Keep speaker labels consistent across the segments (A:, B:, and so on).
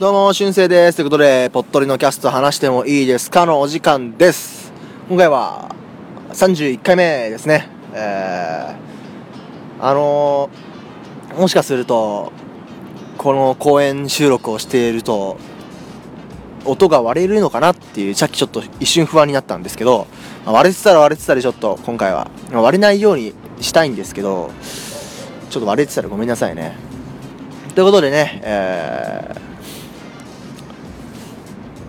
A: どうも、しゅんせいです。ということで、ぽっとりのキャスト話してもいいですかのお時間です。今回は、31回目ですね。えー、あのーもしかすると、この公演収録をしていると、音が割れるのかなっていう、さっきちょっと一瞬不安になったんですけど、まあ割れてたら割れてたでちょっと今回は、割れないようにしたいんですけど、ちょっと割れてたらごめんなさいね。ということでね、えー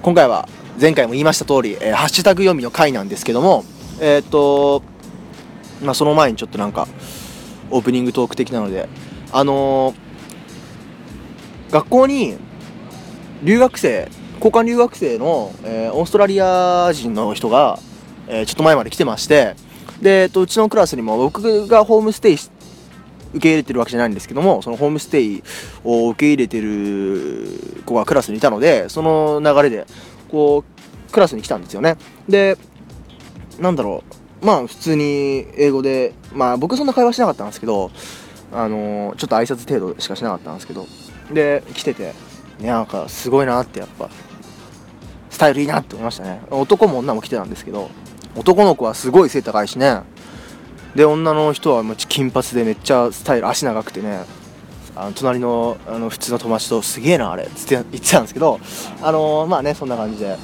A: 今回は前回も言いました通り、えーハッシュタグ読みの回なんですけども、えーっと、まあ、その前にちょっとなんか、オープニングトーク的なので、あのー学校に留学生、交換留学生の、えーオーストラリア人の人が、えーちょっと前まで来てまして、で、えっと、うちのクラスにも僕がホームステイし受け入れてるわけじゃないんですけどもそのホームステイを受け入れてる子がクラスにいたのでその流れでこうクラスに来たんですよね。でなんだろう。まあ普通に英語でまあ僕そんな会話しなかったんですけどあのちょっと挨拶程度しかしなかったんですけどで来ててねなんかすごいなってやっぱスタイルいいなって思いましたね。男も女も来てたんですけど男の子はすごい背高いしね。で女の人は金髪でめっちゃスタイル足長くてねあの隣のあの普通の友達と「すげえなあれ」っつって言ってたんですけどあのまあねそんな感じで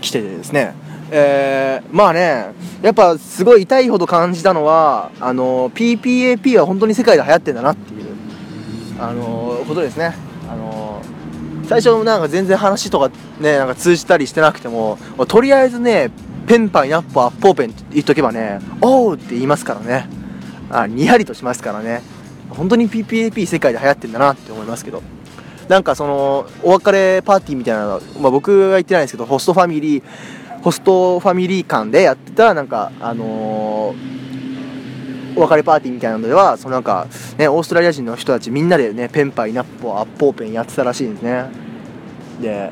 A: 来ててですね。えー、まあねやっぱすごい痛いほど感じたのはあの PPAP は本当に世界で流行ってんだなっていうあのことですね。あの最初なんか全然話とかねなんか通じたりしてなくてもとりあえずねペンパイナップアッポーペンって言っとけばねおうって言いますからね。あにやりとしますからね。本当に PPAP 世界で流行ってんだなって思いますけど。なんかそのお別れパーティーみたいなの、まあ、僕が言ってないんですけどホストファミリーホストファミリー間でやってたなんかあのーお別れパーティーみたいなのではそのなんかねオーストラリア人の人たちみんなでねペンパイナップアッポーペンやってたらしいんですね。で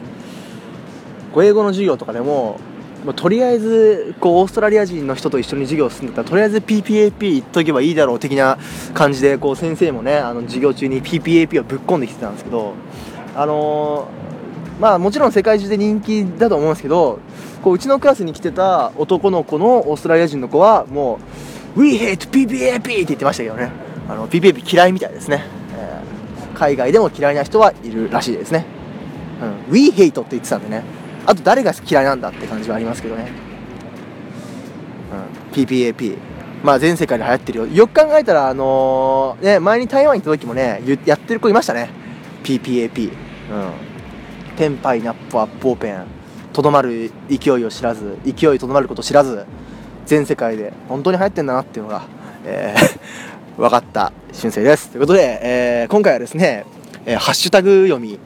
A: 英語の授業とかでもまあとりあえずこうオーストラリア人の人と一緒に授業をするんだったらとりあえず PPAP 言っとけばいいだろう的な感じでこう先生もねあの授業中に PPAP をぶっ込んできてたんですけどあのーまあもちろん世界中で人気だと思うんですけどこううちのクラスに来てた男の子のオーストラリア人の子はもう「We hate PPAP!」って言ってましたけどね。あの PPAP 嫌いみたいですね、えー海外でも嫌いな人はいるらしいですね。うん、We hate って言ってたんでね。あと誰が嫌いなんだって感じはありますけどね、うん、PPAP まあ全世界で流行ってるよ。よく考えたらあのーね前に台湾行った時もねやってる子いましたね。PPAP うん。ペンパイナップアッポーペン。とどまる勢いを知らず勢いとどまること知らず全世界で本当に流行ってんだなっていうのが、えー 分かった新生です。ということで、えー今回はですね、えーハッシュタグ読み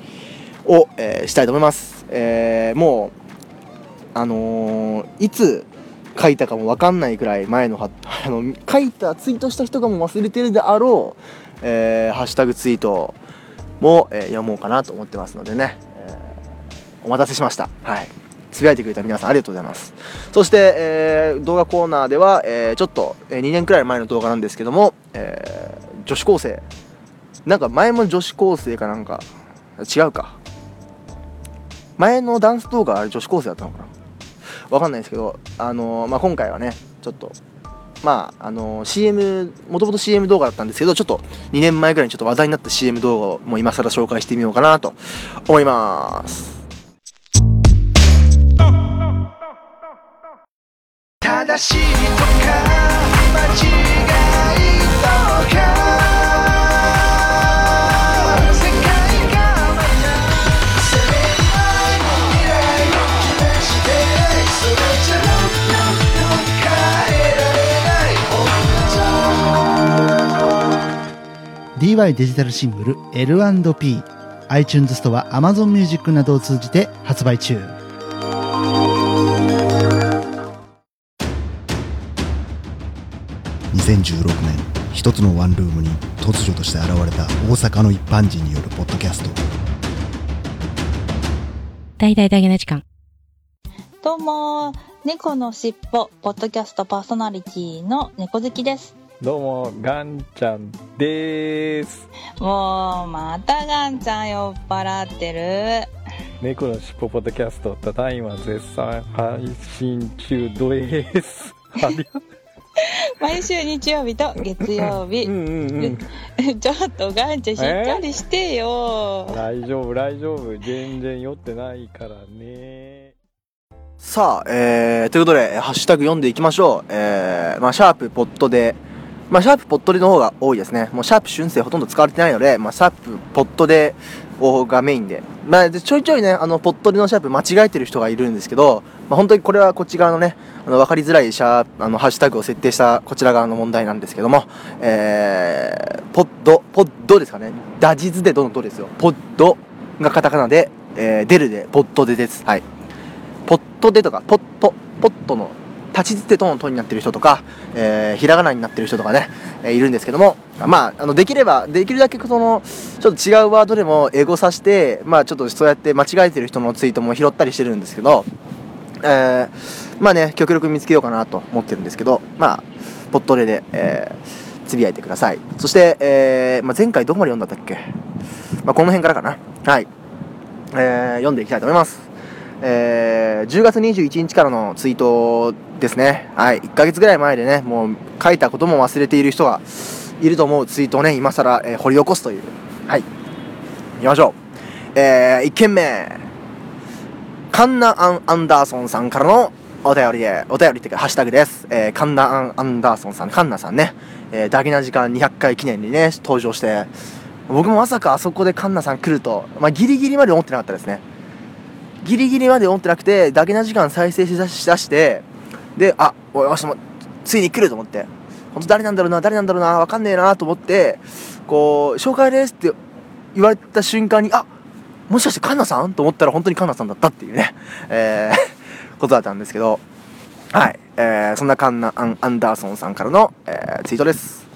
A: を、えーしたいと思います、えーもうあのーいつ書いたかも分かんないくらい前のあの書いたツイートした人がも忘れてるであろう、えーハッシュタグツイートも、えー読もうかなと思ってますのでね、えーお待たせしました。はい。つぶやいてくれた皆さんありがとうございます。そして、えー動画コーナーでは、えーちょっと、え2年くらい前の動画なんですけども、えー女子高生。なんか前も女子高生かなんか。違うか。前のダンス動画あれ女子高生だったのかな？わかんないですけど、あのまあ、今回はねちょっとまああの CM もともと CM 動画だったんですけどちょっと2年前ぐらいにちょっと話題になった CM 動画をもう今更紹介してみようかなと思います。
B: 正しいとか
C: DY デジタルシングル L&P iTunes ストア Amazon Music などを通じて発売中
D: 2016年一つのワンルームに突如として現れた大阪の一般人によるポッドキャスト
E: 大々大げな時間。
F: どうも、猫のしっぽ、ポッドキャストパーソナリティの猫好きです。どうも、ガンちゃんでーす。
G: もう、またガンちゃん酔っ払ってる。
F: 猫のしっぽポッドキャスト、ただいま絶賛配信中です。
G: 毎週日曜日と月曜日
F: う。んうんうん。
G: ちょっとガンちゃんしっかりしてよ。
F: 大丈夫、大丈夫。全然酔ってないからね。
A: さあ、えー、ということで、ハッシュタグ読んでいきましょう。えー、まあ、シャープポットで、まあ、シャープポットでの方が多いですね。もうシャープ春生ほとんど使われてないので、まあ、シャープポットで、がメインで。まあ、ちょいちょいね、あの、ポットでのシャープ間違えてる人がいるんですけど、まあ、本当にこれはこっち側のね、あの、わかりづらいシャープ、あの、ハッシュタグを設定したこちら側の問題なんですけども、えー、ポッド、ポッドですかね。ダジズでどのどですよ。ポッドがカタカナで、えー、出るで、ポッドでです。はい。ポットでとか、ポット、ポットの立ちつてとのとになってる人とか、えーひらがなになってる人とかね、えーいるんですけども、まあ、あの、できれば、できるだけその、ちょっと違うワードでも英語さして、まあ、ちょっとそうやって間違えてる人のツイートも拾ったりしてるんですけど、えーまあね、極力見つけようかなと思ってるんですけど、まあ、ポットレで、えーつぶやいてください。そして、えーまあ、前回どこまで読んだったっけ？まあ、この辺からかな。はい。えー読んでいきたいと思います。えー10月21日からのツイートですね。はい。1ヶ月ぐらい前でね、もう書いたことも忘れている人がいると思うツイートをね、今更、えー掘り起こすという。はい。行きましょう。えー、1件目。カンナ・アン・アンダーソンさんからのお便りで、お便りっていうか、ハッシュタグです。えー、カンナ・アン・アンダーソンさん、カンナさんね、えー、ダゲな時間200回記念にね、登場して、僕もまさかあそこでカンナさん来ると、まあ、ギリギリまで思ってなかったですね。ギリギリまで思ってなくて、ダゲな時間再生しだして、で、あ、おい、よし、もついに来ると思って、本当誰なんだろうな、誰なんだろうな、わかんねえなと思って、こう、紹介ですって言われた瞬間に、あもしかしてカンナさん？と思ったら本当にカンナさんだったっていうね、えー、ことだったんですけど、はい、えー、そんなカンナアン・アンダーソンさんからの、えー、ツイートです。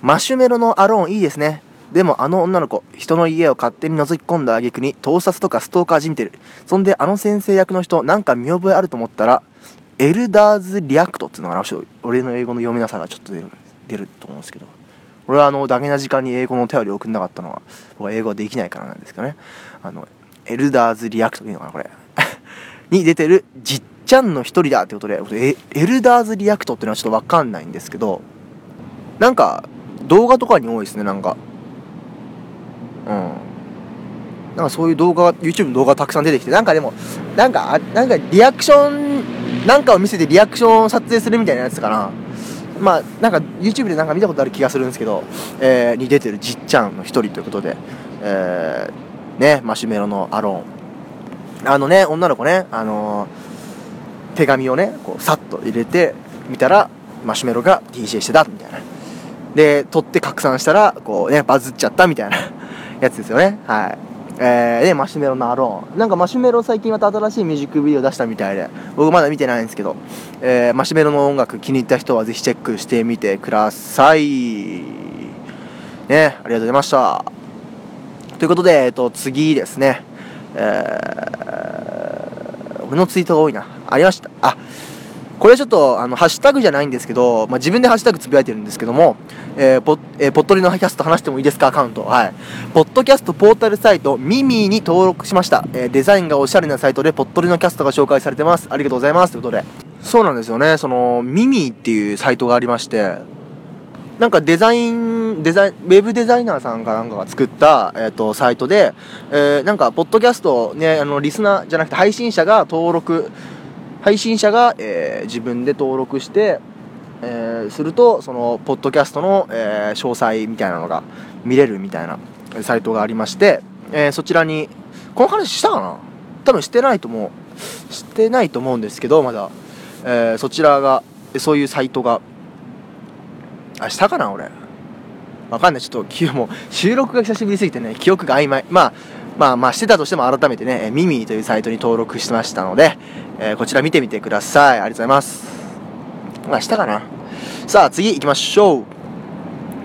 A: Marshmello の Alone いいですね。でもあの女の子、人の家を勝手に覗き込んだ挙句に盗撮とかストーカーじみてる。そんであの先生役の人、なんか見覚えあると思ったら、 Elders React っていうのがあるちょっと俺の英語の読みなさがちょっと出る出ると思うんですけど。俺はあの、ダゲな時間に英語のお便りを送んなかったのは、僕は英語ができないからなんですけどね。あの、 Elders React っていうのかな、これ。に出てる、じっちゃんの一人だってことで、Elders React っていうのはちょっとわかんないんですけど、なんか、動画とかに多いですね、なんか。うん。なんかそういう動画、YouTube の動画がたくさん出てきて、なんかでも、なんか、なんかリアクション、なんかを見せてリアクションを撮影するみたいなやつかな。まあ、なんか YouTube でなんか見たことある気がするんですけど、えーに出てるじっちゃんの一人ということで、えーね、 Marshmello のアローン。あのね、女の子ね、あのー手紙をね、こう、さっと入れてみたら、マシュメロが DJ してたみたいな。で、撮って拡散したら、こうね、バズっちゃったみたいなやつですよね。はい。えー、で、マシュメロのアローン。なんかマシュメロ最近また新しいミュージックビデオ出したみたいで、僕まだ見てないんですけど、えーマシュメロの音楽気に入った人はぜひチェックしてみてください。ね、ありがとうございました。ということで、えっと、次ですね。えー、俺のツイートが多いな。ありました。あ、これちょっと、あの、ハッシュタグじゃないんですけど、まあ、自分でハッシュタグつぶやいてるんですけども、えー、ポッ、えーポットリのキャスト話してもいいですか？アカウント。はい。ポッドキャストポータルサイト、ミミーに登録しました。えーデザインがおしゃれなサイトで、ポットリのキャストが紹介されてます。ありがとうございます。ということで。そうなんですよね。その、ミミーっていうサイトがありまして、なんかデザイン、デザイン、ウェブデザイナーさんかなんかが作った、えっ、と、サイトで、えーなんか、ポッドキャストね、あの、リスナーじゃなくて配信者が登録、配信者が、えー自分で登録して、えーすると、その、ポッドキャストの、えー詳細みたいなのが見れるみたいなサイトがありまして、えそちらに、この話したかな？多分してないと思う。してないと思うんですけど、まだ。えーそちらが、そういうサイトが、あ、したかな俺？わかんない。ちょっと、きも、収録が久しぶりすぎてね、記憶が曖昧。まあ、まあまあ、してたとしても改めてね、ミミーというサイトに登録しましたので、えーこちら見てみてください。ありがとうございます。まあ、したかな。さあ、次行きましょう。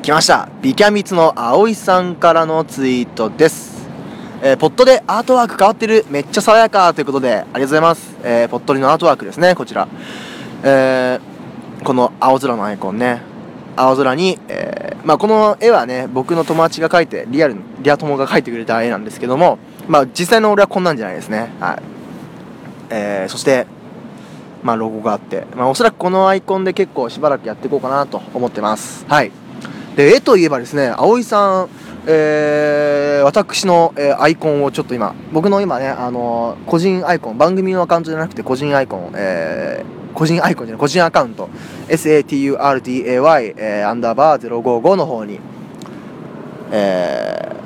A: 来ました。ビキャミツの葵さんからのツイートです。えーポットでアートワーク変わってる。めっちゃ爽やかということで、ありがとうございます。えーポットリのアートワークですね、こちら。えーこの青空のアイコンね。青空に、えーまあ、この絵はね僕の友達が描いてリアルリア友が描いてくれた絵なんですけども、まあ、実際の俺はこんなんじゃないですね。はい、えーそしてまあロゴがあって、まあ、おそらくこのアイコンで結構しばらくやっていこうかなと思ってます。はい。で絵といえばですね葵さんえー私の、えーアイコンをちょっと今僕の今ねあのー個人アイコン番組のアカウントじゃなくて個人アイコン、えー個人アイコンじゃない個人アカウント。SATURDAY、えーアンダーバー055の方に、えー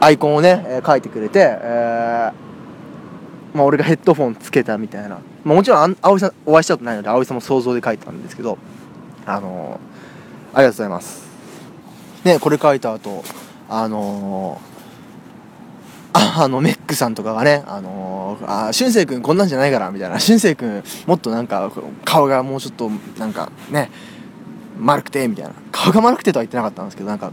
A: アイコンをね、えー書いてくれて、えーまあ、俺がヘッドフォンつけたみたいな、まあ、もちろんあん葵さんお会いしたことないので葵さんも想像で書いたんですけどあのーありがとうございます。ねこれ書いた後あのーああのメックさんとかがね、あのー、あ俊く君こんなんじゃないからみたいな。俊く君もっとなんか顔がもうちょっとなんかね丸くてみたいな。顔が丸くてとは言ってなかったんですけどなんか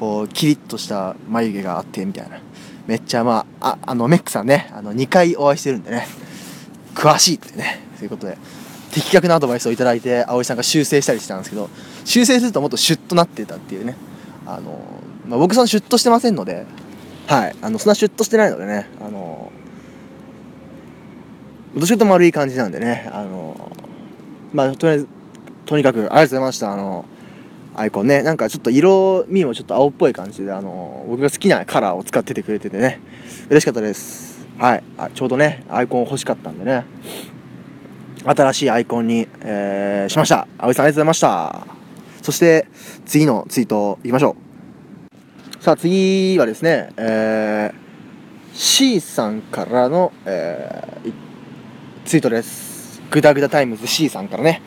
A: こうキリッとした眉毛があってみたいな。めっちゃまあああのメックさんねあの2回お会いしてるんでね。詳しいってね。ということで的確なアドバイスをいただいて葵さんが修正したりしてたんですけど修正するともっとシュッとなってたっていうね。あの、まあ、僕そのシュッとしてませんのではい。あのそんなシュッとしてないのでね。あのどっちかというと丸い感じなんでねあのまあとりあえずとにかくありがとうございました。あのアイコンね。なんかちょっと色味もちょっと青っぽい感じであの僕が好きなカラーを使っててくれててね。嬉しかったです。はい。あちょうどねアイコン欲しかったんでね。新しいアイコンに、えーしました。葵さんありがとうございました。そして次のツイートいきましょう。さあ次はですね、えー C さんからの、えーツイートです。グダグダタイムズ C さんからね。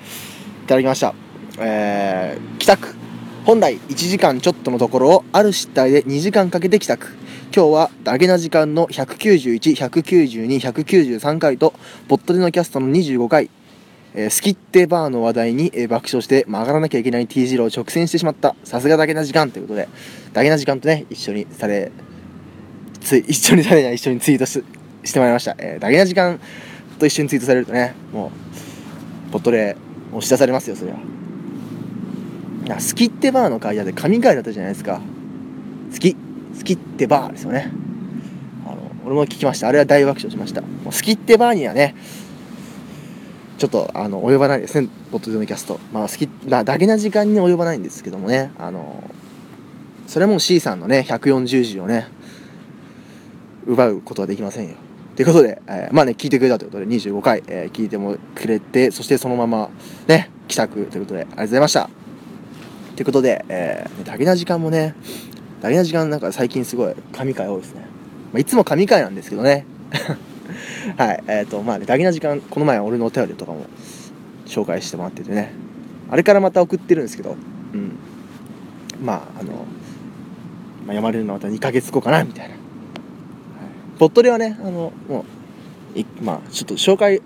A: いただきました。えー帰宅。本来1時間ちょっとのところをある失態で2時間かけて帰宅。今日はダゲな時間の191、192、193回とポットでのキャストの25回。えースキッテバーの話題に、えー爆笑して曲がらなきゃいけない T 字路を直進してしまった。さすがダゲな時間ということでダゲな時間とね一緒にされつ一緒にされない一緒にツイートししてもらいました、えー、ダゲな時間と一緒にツイートされるとねもうポットで押し出されますよそれは。いやスキッテバーの会だって神回だったじゃないですか。スキ。スキッテバーですよね。あの俺も聞きました。あれは大爆笑しました。もうスキッテバーにはねちょっとあの及ばないですねポッドでのキャスト。まあ好きだだけな時間に及ばないんですけどもね。あのそれも C さんのね140字をね奪うことはできませんよ。ということで、えーまあね聞いてくれたということで25回、えー聞いてもくれてそしてそのままね帰宅ということでありがとうございました。ということで、えー、ダゲな時間もねダゲな時間なんか最近すごい神回多いですね、まあ、いつも神回なんですけどね。はいえっ、とまあねダゲな時間この前俺のお便りとかも紹介してもらっててね。あれからまた送ってるんですけどうん。まああの、まあ、読まれるのはまた2ヶ月後かなみたいな、はい、ポットではねあのもういまあちょっと紹介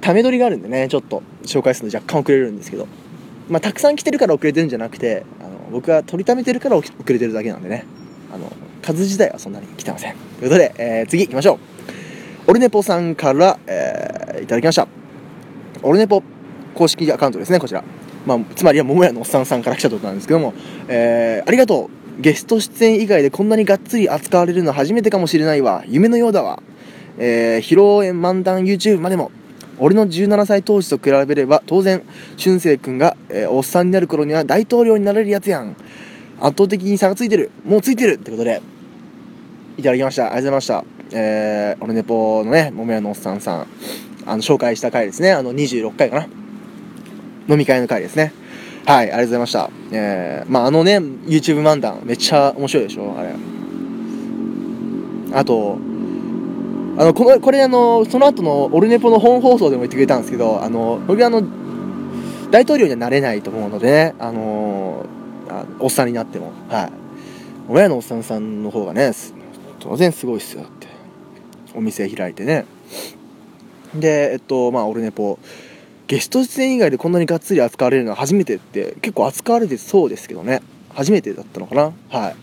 A: ため撮りがあるんでねちょっと紹介するの若干遅れるんですけど。まあたくさん来てるから遅れてるんじゃなくてあの僕は撮りためてるから遅れてるだけなんでね。あの数自体はそんなに来てません。ということで、えー次行きましょう。オルネポさんから、えーいただきました。オルネポ公式アカウントですねこちら、まあ、つまりは桃屋のおっさんさんから来たことなんですけども、えーありがとう。ゲスト出演以外でこんなにがっつり扱われるの初めてかもしれないわ。夢のようだわ。えー、披露宴漫談 YouTube までも。俺の17歳当時と比べれば当然俊く君が、えーおっさんになる頃には大統領になれるやつやん。圧倒的に差がついてる。もうついてる。ってことで。いただきました。ありがとうございました。えー、オルネポのね桃屋のおっさんさん。あの紹介した回ですね。あの26回かな。飲み会の回ですね。はいありがとうございました。えー、まああのね YouTube 漫談めっちゃ面白いでしょあれ。あとあのこのこれあのその後のオルネポの本放送でも言ってくれたんですけどあの僕あの大統領にはなれないと思うのでねあのあおっさんになっても。はい。親のおっさんさんの方がね当然すごいっすよって。お店開いてね。でえっとまあオルネポゲスト出演以外でこんなにがっつり扱われるのは初めてって結構扱われてそうですけどね。初めてだったのかな。はい。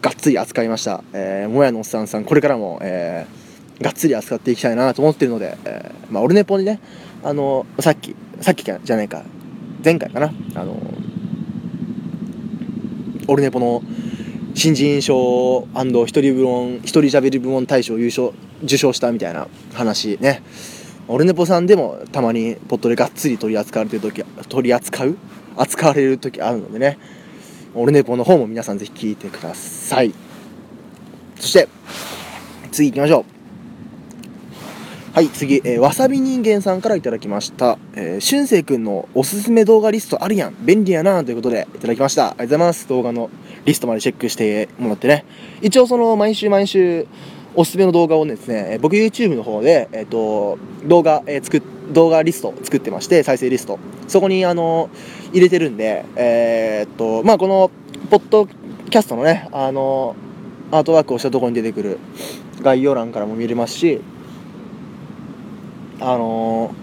A: がっつり扱いました、えー、もやのおっさんさんこれからも、えーがっつり扱っていきたいなと思ってるので、えーまあ、オルネポにねあのさっきさっきじゃないか。前回かな。あのオルネポの新人賞一人部門一人喋り部門大賞優勝受賞したみたいな話ね。オルネポさんでもたまにポットでがっつり取り扱われてる時取り扱う？扱われる時あるのでね。オルネポの方も皆さんぜひ聞いてください。そして次行きましょう。はい次、えーわさび人間さんからいただきました、えー、しゅんせいくんのおすすめ動画リストあるやん。便利やなということでいただきました。ありがとうございます。動画のリストまでチェックしてもらってね。一応その毎週毎週おすすめの動画をですね僕 YouTube の方で、えっと動画、えー作動画リスト作ってまして再生リスト。そこにあの入れてるんでえーっとまあこのポッドキャストのねあのアートワークをしたところに出てくる概要欄からも見れますしあの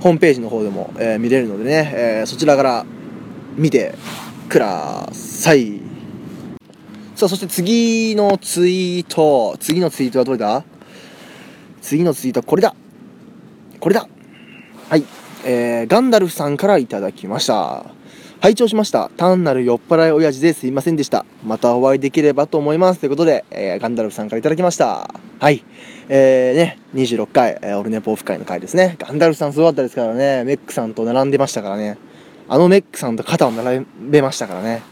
A: ホームページの方でも、えー見れるのでね、えーそちらから見てください。さあそして次のツイート次のツイートはどれだ？次のツイートはこれだ。これだ。はい、えーガンダルフさんからいただきました。拝聴しました。単なる酔っ払い親父ですいませんでした。またお会いできればと思います。ということで、えーガンダルフさんからいただきました。はい。えー、ね26回、えーオルネポオフ会の回ですね。ガンダルフさんすごかったですからね。メックさんと並んでましたからね。あのメックさんと肩を並べましたからね。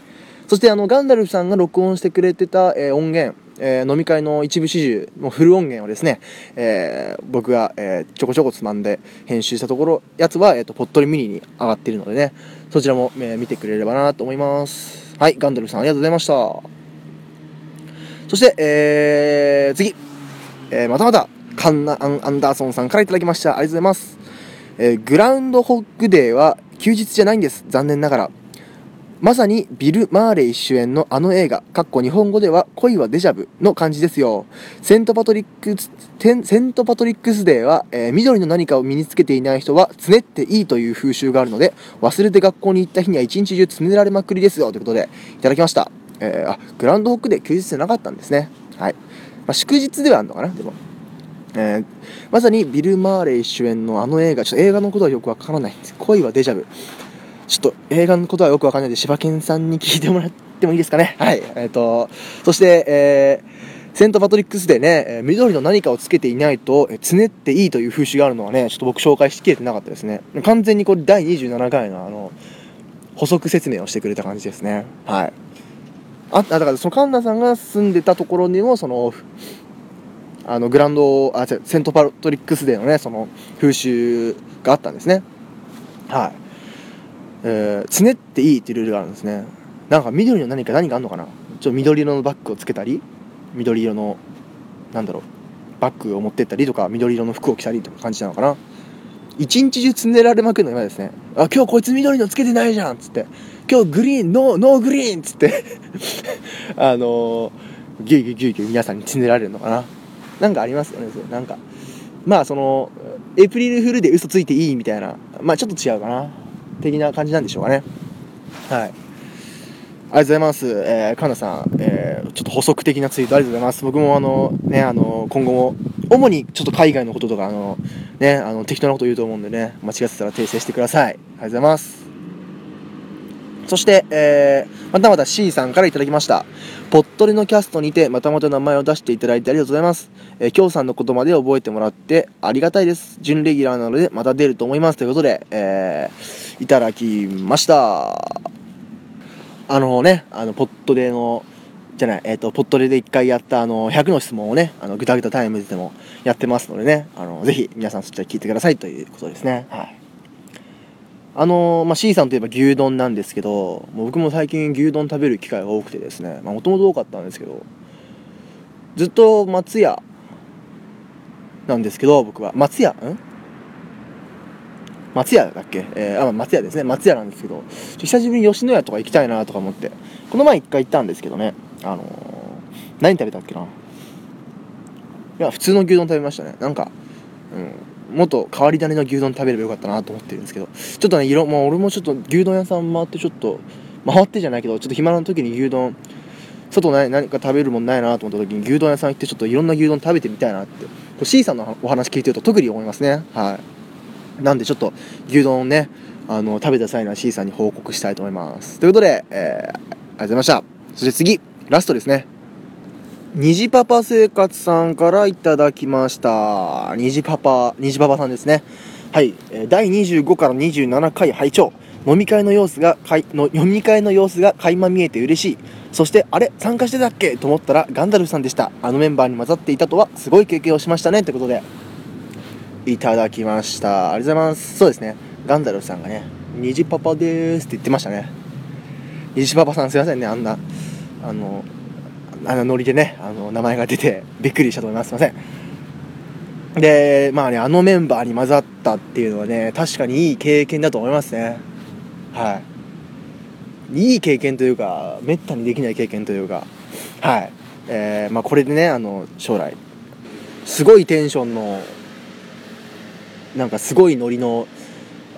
A: そしてあのガンダルフさんが録音してくれてた、えー音源、えー飲み会の一部始終のフル音源をですね、えー僕が、えーちょこちょこつまんで編集したところやつは、えー、とポットリミニに上がっているのでねそちらも、えー見てくれればなと思います。はいガンダルフさんありがとうございました。そして、えー次、えーまたまたカンナ・アン・アンダーソンさんからいただきました。ありがとうございます、えーグラウンドホッグデーは休日じゃないんです。残念ながら。まさにビル・マーレイ主演のあの映画、かっこ日本語では恋はデジャブの感じですよ。セントパトリックス、テンセントパトリックスデーは、えー緑の何かを身につけていない人はつねっていいという風習があるので、忘れて学校に行った日には一日中つねられまくりですよ。ということで、いただきました。えーあ、 Groundhog Day 休日じゃなかったんですね。はい。まあ、祝日ではあるのかな、でも。えーまさにビル・マーレイ主演のあの映画、ちょっと映画のことはよくわからない。恋はデジャブ。ちょっと映画のことはよくわかんないので、柴犬さんに聞いてもらってもいいですかね？はい。えっ、と、そして、えーセントパトリックスでね、えー緑の何かをつけていないと、えーつねっていいという風習があるのはね、ちょっと僕紹介しきれてなかったですね。完全にこれ第27回のあの、補足説明をしてくれた感じですね。はい。あ、だからそのカンナさんが住んでたところにも、その、あのグランドあセントパトリックスデーのねその風習があったんですねはいえー、つねっていいっていうルールがあるんですね。なんか緑の何か何かあんのかな？ちょっと緑色のバッグをつけたり緑色のなんだろうバッグを持ってったりとか緑色の服を着たりとか感じなのかな？一日中つねられまくるの今ですね。あ今日こいつ緑のつけてないじゃんっつって。今日グリーンノーノーグリーンっつって。あのー、ギュギュギュギュ皆さんにつねられるのかな？なんかありますよねそなんかまあそのエイプリルフールで嘘ついていいみたいな。まあちょっと違うかな。的な感じなんでしょうかね。はい。ありがとうございます、えー、かなさん、えーちょっと補足的なツイートありがとうございます。僕もあのねあの今後も主にちょっと海外のこととかあのねあの適当なこと言うと思うんでね間違ってたら訂正してください。ありがとうございます。そして、えーまたまた C さんからいただきました。ポットレのキャストにてまたまた名前を出していただいてありがとうございます。えー、きょうさんのことまで覚えてもらってありがたいです。準レギュラーなのでまた出ると思います。ということで、えーいただきました。あのね、あの、ポットレの、じゃない、えっ、と、ポットレで一回やった、あの、100の質問をね、あの、ぐたぐたタイムでもやってますのでね、あの、ぜひ皆さんそちら聞いてくださいということですね。はい。あのまあ、C さんといえば牛丼なんですけどもう僕も最近牛丼食べる機会が多くてですねもともと多かったんですけどずっと松屋なんですけど僕は。松屋？ん？松屋だっけ、えーあ松屋ですね。松屋なんですけど久しぶりに吉野家とか行きたいなとか思ってこの前一回行ったんですけどねあのー何食べたっけな？いや普通の牛丼食べましたね。なんかうんもっと変わり種の牛丼食べればよかったなと思ってるんですけどちょっとね色、まあ、俺もちょっと牛丼屋さん回ってちょっと回ってじゃないけどちょっと暇な時に牛丼外何何か食べるもんないなと思った時に牛丼屋さん行ってちょっといろんな牛丼食べてみたいなってこれ C さんのお話聞いてると特に思いますねはいなんでちょっと牛丼をねあの食べた際には C さんに報告したいと思いますということで、えーありがとうございました。そして次、ラストですね。虹パパ生活さんからいただきました。虹パパ、虹パパさんですね。はい、第25から27回拝聴飲み会の様子がかいの飲み会の様子が垣間見えて嬉しい。そしてあれ参加してたっけ？と思ったらガンダルフさんでした。あのメンバーに混ざっていたとはすごい経験をしましたね。ということでいただきました。ありがとうございます。そうですね。ガンダルフさんがね「虹パパでーす」って言ってましたね。虹パパさんすいませんね。あんなあのあのノリでねあの名前が出てびっくりしたと思います。すいません。でまあねあのメンバーに混ざったっていうのはね確かにいい経験だと思いますね。はい。いい経験というかめったにできない経験というか。はい。えーまあこれでねあの将来すごいテンションのなんかすごいノリの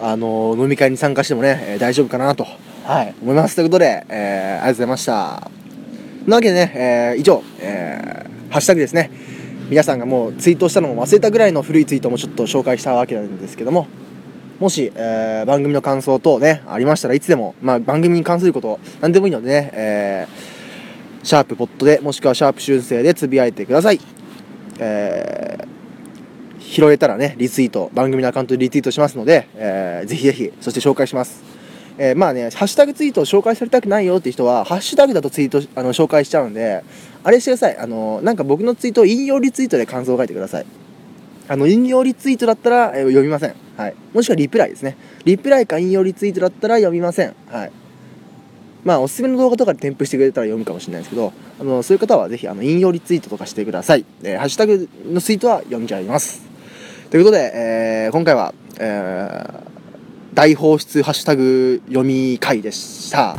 A: あの飲み会に参加してもね、えー大丈夫かなと、はい、思います。ということで、えーありがとうございました。なわけでね、えー以上、えーハッシュタグですね。皆さんがもうツイートしたのも忘れたぐらいの古いツイートもちょっと紹介したわけなんですけどももし、えー番組の感想等ねありましたらいつでも、まあ、番組に関すること何でもいいのでね、えーシャープポットでもしくはシャープ修正でつぶやいてください、えー拾えたらねリツイート番組のアカウントでリツイートしますので、えーぜひぜひそして紹介します。えーまあね、ハッシュタグツイートを紹介されたくないよっていう人は、ハッシュタグだとツイートあの紹介しちゃうんで、あれしてください。あの、なんか僕のツイートを引用リツイートで感想を書いてください。あの、引用リツイートだったら、えー読みません。はい。もしくはリプライですね。リプライか引用リツイートだったら読みません。はい。まあ、おすすめの動画とかで添付してくれたら読むかもしれないですけど、あの、そういう方はぜひ、あの、引用リツイートとかしてください。えーハッシュタグのツイートは読んじゃいます。ということで、えー今回は、えー大放出ハッシュタグ読み会でした。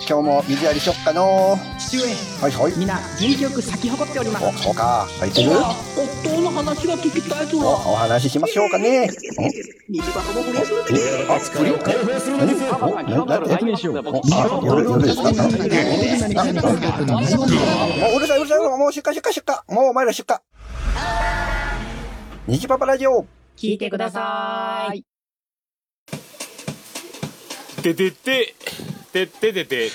H: 今日も水やりしよっかの。
I: 父上。
H: はいはい。
I: みんな元気よく咲き誇っております。
H: おそうか。咲いてる？
I: 夫の話が聞きたいぞ。
H: おお話しましょうかね。お？虹パパラジオ
I: 聞いて？ください。
J: ててて。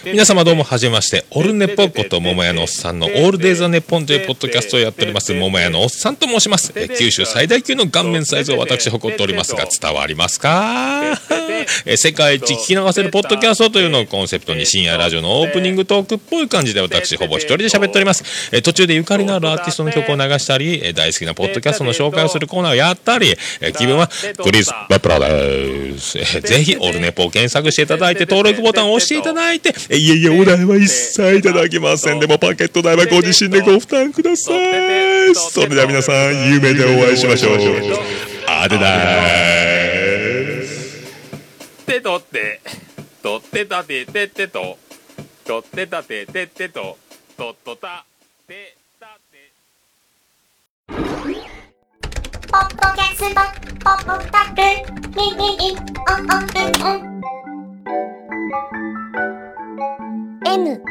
K: 皆様どうもはじめまして、オルネポこと桃屋のおっさんのオールデイザネポンというポッドキャストをやっております、桃屋のおっさんと申します。え九州最大級の顔面サイズを私誇っておりますが、伝わりますか？え世界一聞き流せるポッドキャストというのをコンセプトに深夜ラジオのオープニングトークっぽい感じで私ほぼ一人で喋っております。え途中でゆかりのあるアーティストの曲を流したり、え大好きなポッドキャストの紹介をするコーナーをやったり、え気分はクリス・バプラです。えぜひオルネポを検索していただいて登録ボタンを押していただいて、えいえいえ、お代は一切いただきません。でもパケット代はご自身でご負担ください。それでは皆さん、夢でお会いしましょう。あでだ。ーす。
J: てとってとってたててってととってたててってととっとたてたて
B: ポッドキャスト、ポッドタル、ミミミ、オンオンうんうん。mi3e.com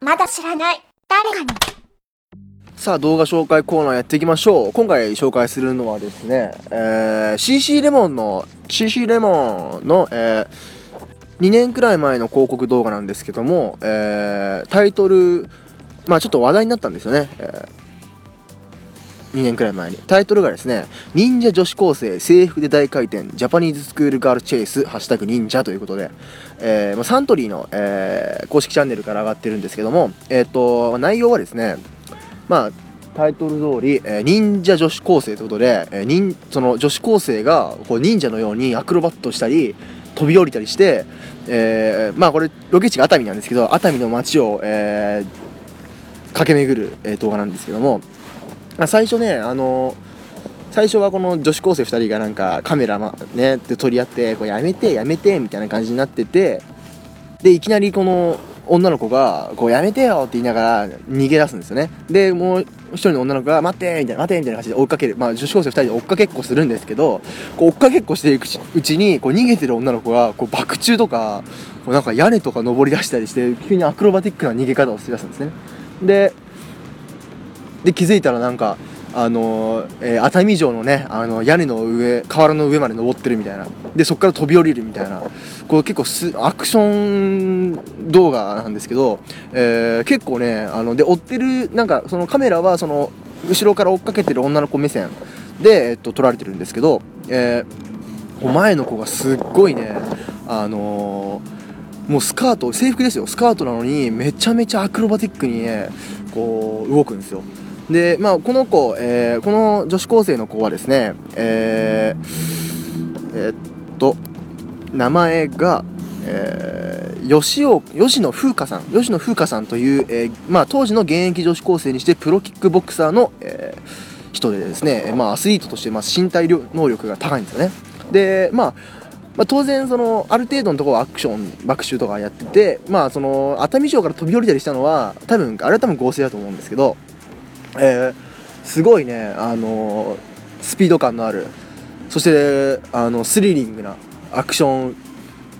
B: まだ知らない。誰かに。
A: さあ動画紹介コーナーやっていきましょう。今回紹介するのはですね、えー CC レモンの CC レモンの、え2年くらい前の広告動画なんですけども、えータイトルまあちょっと話題になったんですよね、え2年くらい前に。タイトルがですね「忍者女子高生制服で大回転ジャパニーズスクールガールチェイスハッシュタグ忍者」ということで、えーサントリーの、えー公式チャンネルから上がってるんですけども、えっと内容はですねまあタイトル通り、えー忍者女子高生ということで、えー忍その女子高生がこう忍者のようにアクロバットしたり飛び降りたりして、えーまあこれロケ地が熱海なんですけど熱海の街を、えー駆け巡る、えー動画なんですけども、最初ねあの最初はこの女子高生2人がなんかカメラ、まね、で撮り合ってこうやめてやめてみたいな感じになっててでいきなりこの女の子がこうやめてよって言いながら逃げ出すんですよね。でもう一人の女の子が待ってみたいな待てみたいな感じで追いかける。まあ女子高生2人で追っかけっこするんですけどこう追っかけっこしていくうちにこう逃げてる女の子がこう爆中とかこうなんか屋根とか登り出したりして急にアクロバティックな逃げ方をしだすんですね。でで気づいたらなんかあのえー熱海城のねあの屋根の上瓦の上まで登ってるみたいな。でそこから飛び降りるみたいな。こう結構すアクション動画なんですけど、えー結構ねあので追ってるなんかそのカメラはその後ろから追っかけてる女の子目線で、えっと、撮られてるんですけど、えー前の子がすっごいねあのーもうスカート制服ですよ。スカートなのにめちゃめちゃアクロバティックにねこう動くんですよ。でまあこの子、えーこの女子高生の子はですねえーえーっと名前が、えー吉尾吉野風花さん吉野風花さんという、えーまあ、当時の現役女子高生にしてプロキックボクサーの、えー人でですね、まあ、アスリートとして、まあ、身体能力が高いんですよね。で、まあ、まあ当然そのある程度のところはアクション爆臭とかやっててまあその熱海城から飛び降りたりしたのは多分あれは多分合成だと思うんですけど、えーすごいねあのスピード感のある。そしてあのスリリングなアクション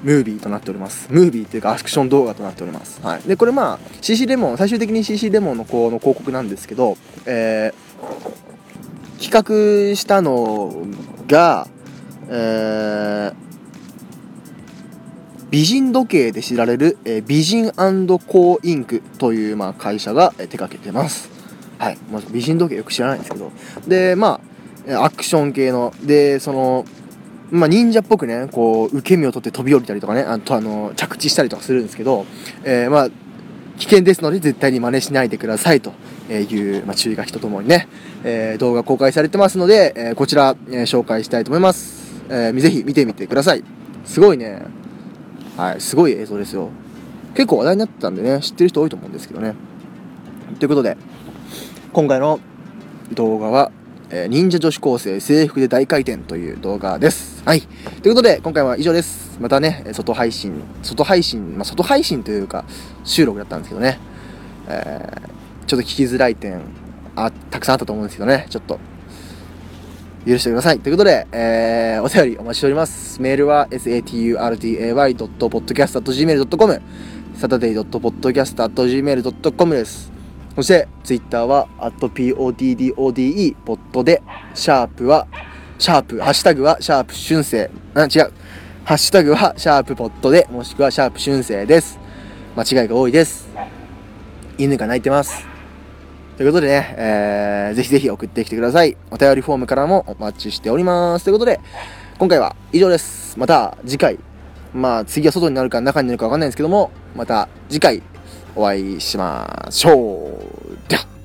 A: ムービーとなっております。ムービーっていうかアクション動画となっております、はい、でこれまあ CC レモン最終的に CC レモンの子の広告なんですけど、えー企画したのが、えー美人時計で知られる、えー美人コーインクという、まあ、会社がえー手掛けてます。はい。まず美人時計よく知らないんですけど。で、まあ、アクション系の、で、その、まあ、忍者っぽくね、こう、受け身を取って飛び降りたりとかね、あと、あの、着地したりとかするんですけど、えーまあ、危険ですので絶対に真似しないでくださいという、まあ、注意書きとともにね、えー動画公開されてますので、えーこちら、えー紹介したいと思います。えーぜひ見てみてください。すごいね、はい、すごい映像ですよ。結構話題になってたんでね、知ってる人多いと思うんですけどね。ということで、今回の動画は、えー忍者女子高生制服で大回転という動画です。はい。ということで、今回は以上です。またね、外配信、外配信、まあ、外配信というか、収録だったんですけどね、えーちょっと聞きづらい点、あ、たくさんあったと思うんですけどね、ちょっと、許してください。ということで、えーお便りお待ちしております。メールは saturday.podcast.gmail.com saturday.podcast.gmail.com です。そして、ツイッターは、アット @poddode、ポットで、シャープは、シャープ、ハッシュタグは、シャープ春生、あ、違う。ハッシュタグは、シャープポットで、もしくは、シャープ春生です。間違いが多いです。犬が鳴いてます。ということでね、えー、ぜひぜひ送ってきてください。お便りフォームからもお待ちしております。ということで、今回は以上です。また次回、まあ次は外になるか中になるかわかんないんですけども、また次回お会いしましょう。では。